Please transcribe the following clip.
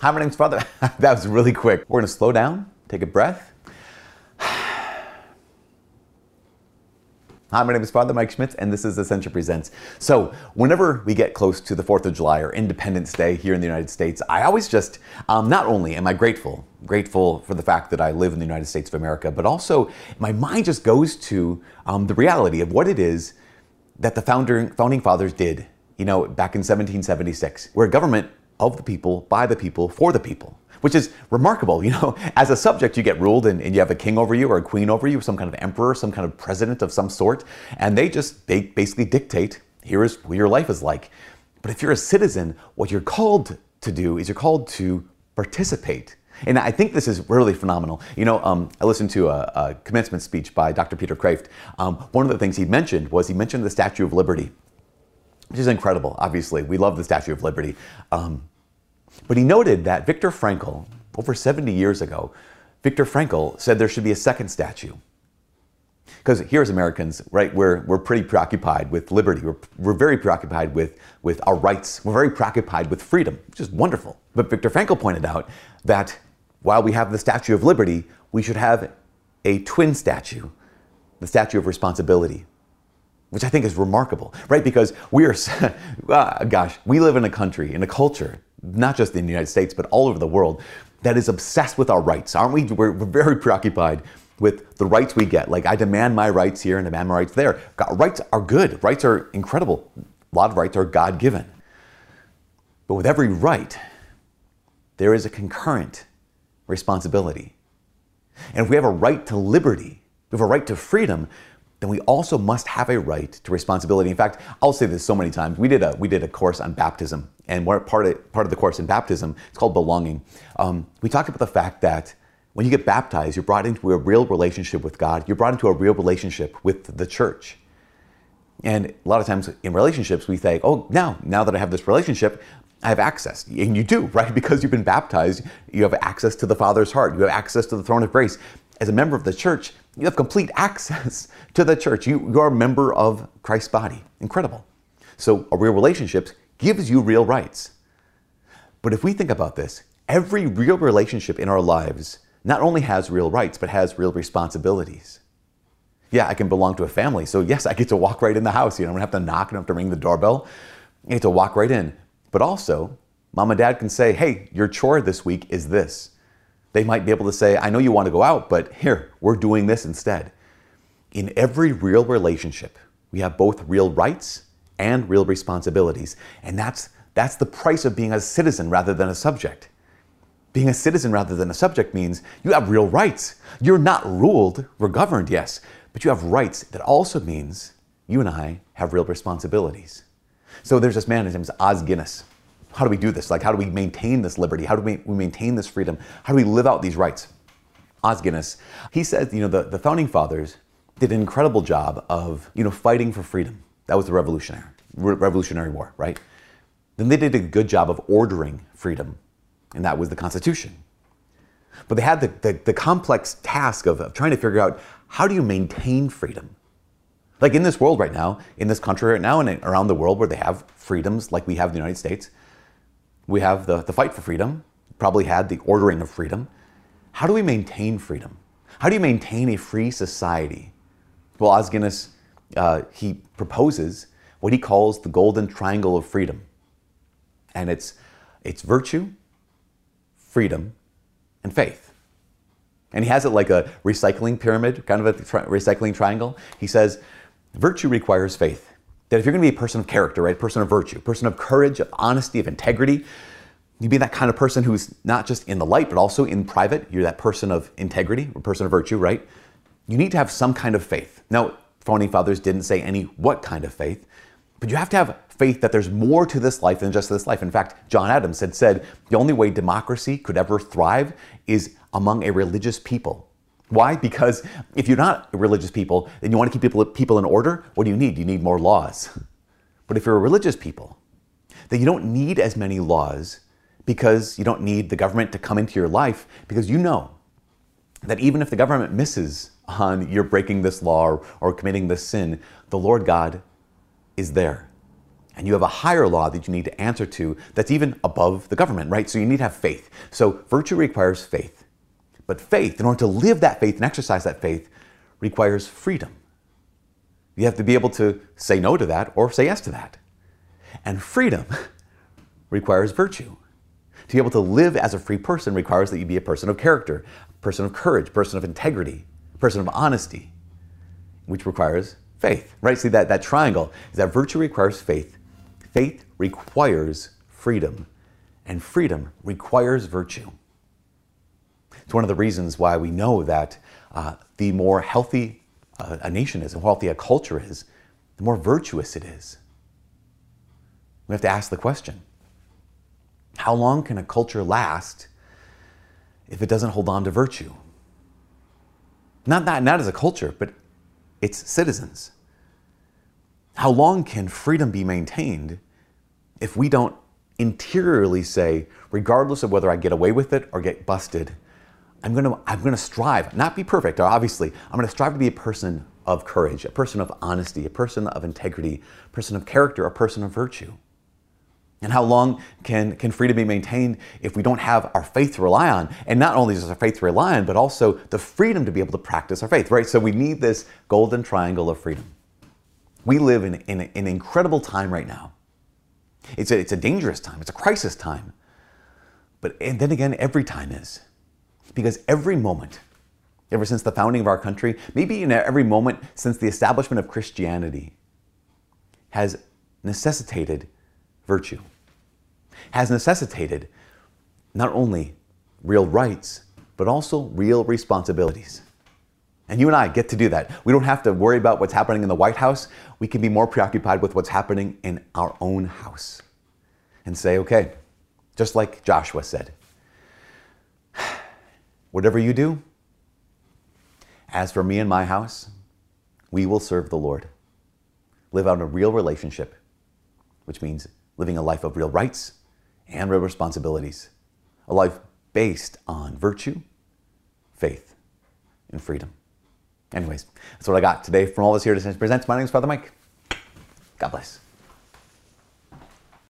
Hi, my name's Father. that was really quick. We're to slow down, take a breath. Hi, my name is Father Mike Schmitz, and this is Ascension Presents. So, whenever we get close to the 4th of July or Independence Day here in the United States, I always just, um, not only am I grateful, grateful for the fact that I live in the United States of America, but also my mind just goes to um, the reality of what it is that the founder, founding fathers did, you know, back in 1776, where government of the people, by the people, for the people which is remarkable. You know, as a subject, you get ruled and, and, you have a king over you or a queen over you, some kind of emperor, some kind of president of some sort, and they just they basically dictate here is what your life is like. But if you're a citizen, what you're called to do is you're called to participate. And I think this is really phenomenal. You know, um, I listened to a, a, commencement speech by Dr. Peter Kreeft. Um, one of the things he mentioned was he mentioned the Statue of Liberty, which is incredible. Obviously, we love the Statue of Liberty. Um, but he noted that Viktor Frankl, over 70 years ago, Viktor Frankl said there should be a second statue. Because here as Americans, right, we're, we're pretty preoccupied with liberty. We're, we're very preoccupied with, with our rights. We're very preoccupied with freedom, which is wonderful. But Viktor Frankl pointed out that while we have the Statue of Liberty, we should have a twin statue, the Statue of Responsibility, which I think is remarkable, right? Because we are, ah, gosh, we live in a country, in a culture not just in the United States, but all over the world, that is obsessed with our rights, aren't we? We're, we're very preoccupied with the rights we get. Like, I demand my rights here and demand my rights there. God, rights are good, rights are incredible. A lot of rights are God given. But with every right, there is a concurrent responsibility. And if we have a right to liberty, we have a right to freedom, then we also must have a right to responsibility. In fact, I'll say this so many times. We did a we did a course on baptism, and part of part of the course in baptism it's called belonging. Um, we talked about the fact that when you get baptized, you're brought into a real relationship with God. You're brought into a real relationship with the church. And a lot of times in relationships, we think, oh, now now that I have this relationship, I have access. And you do, right? Because you've been baptized, you have access to the Father's heart. You have access to the throne of grace. As a member of the church, you have complete access to the church. You, you are a member of Christ's body. Incredible. So, a real relationship gives you real rights. But if we think about this, every real relationship in our lives not only has real rights, but has real responsibilities. Yeah, I can belong to a family. So, yes, I get to walk right in the house. You know, I don't have to knock, I don't have to ring the doorbell. I get to walk right in. But also, mom and dad can say, hey, your chore this week is this. They might be able to say, I know you want to go out, but here, we're doing this instead. In every real relationship, we have both real rights and real responsibilities. And that's, that's the price of being a citizen rather than a subject. Being a citizen rather than a subject means you have real rights. You're not ruled, we're governed, yes, but you have rights. That also means you and I have real responsibilities. So there's this man, his name is Os Guinness how do we do this? Like, how do we maintain this liberty? How do we, we maintain this freedom? How do we live out these rights? Os Guinness, he says, you know, the, the founding fathers did an incredible job of, you know, fighting for freedom. That was the revolutionary, Re- Revolutionary War, right? Then they did a good job of ordering freedom, and that was the Constitution. But they had the, the, the complex task of, of trying to figure out how do you maintain freedom? Like in this world right now, in this country right now, and around the world where they have freedoms like we have in the United States, we have the, the fight for freedom, probably had the ordering of freedom. How do we maintain freedom? How do you maintain a free society? Well, Os Guinness, uh, he proposes what he calls the golden triangle of freedom. And it's, it's virtue, freedom, and faith. And he has it like a recycling pyramid, kind of a tri- recycling triangle. He says, virtue requires faith that if you're going to be a person of character, right, a person of virtue, a person of courage, of honesty, of integrity, you be that kind of person who's not just in the light, but also in private. You're that person of integrity, a person of virtue, right? You need to have some kind of faith. Now, founding fathers didn't say any what kind of faith, but you have to have faith that there's more to this life than just this life. In fact, John Adams had said the only way democracy could ever thrive is among a religious people. Why? Because if you're not religious people, then you want to keep people, people in order. What do you need? You need more laws. But if you're a religious people, then you don't need as many laws because you don't need the government to come into your life because you know that even if the government misses on you're breaking this law or, or committing this sin, the Lord God is there. and you have a higher law that you need to answer to that's even above the government, right? So you need to have faith. So virtue requires faith. But faith, in order to live that faith and exercise that faith, requires freedom. You have to be able to say no to that or say yes to that. And freedom requires virtue. To be able to live as a free person requires that you be a person of character, a person of courage, a person of integrity, a person of honesty, which requires faith. Right? See that, that triangle is that virtue requires faith, faith requires freedom, and freedom requires virtue. It's one of the reasons why we know that uh, the more healthy uh, a nation is, the more healthy a culture is, the more virtuous it is. We have to ask the question how long can a culture last if it doesn't hold on to virtue? Not, that, not as a culture, but its citizens. How long can freedom be maintained if we don't interiorly say, regardless of whether I get away with it or get busted, I'm gonna, I'm gonna strive, not be perfect, obviously, I'm gonna strive to be a person of courage, a person of honesty, a person of integrity, a person of character, a person of virtue. And how long can, can freedom be maintained if we don't have our faith to rely on? And not only is our faith rely on, but also the freedom to be able to practice our faith, right? So we need this golden triangle of freedom. We live in, in an incredible time right now. It's a, it's a dangerous time, it's a crisis time. But and then again, every time is. Because every moment, ever since the founding of our country, maybe in every moment since the establishment of Christianity, has necessitated virtue, has necessitated not only real rights, but also real responsibilities. And you and I get to do that. We don't have to worry about what's happening in the White House. We can be more preoccupied with what's happening in our own house and say, okay, just like Joshua said, whatever you do, as for me and my house, we will serve the Lord. Live out a real relationship, which means living a life of real rights and real responsibilities, a life based on virtue, faith, and freedom. Anyways, that's what I got today from all of us here to presents. My name is Father Mike. God bless.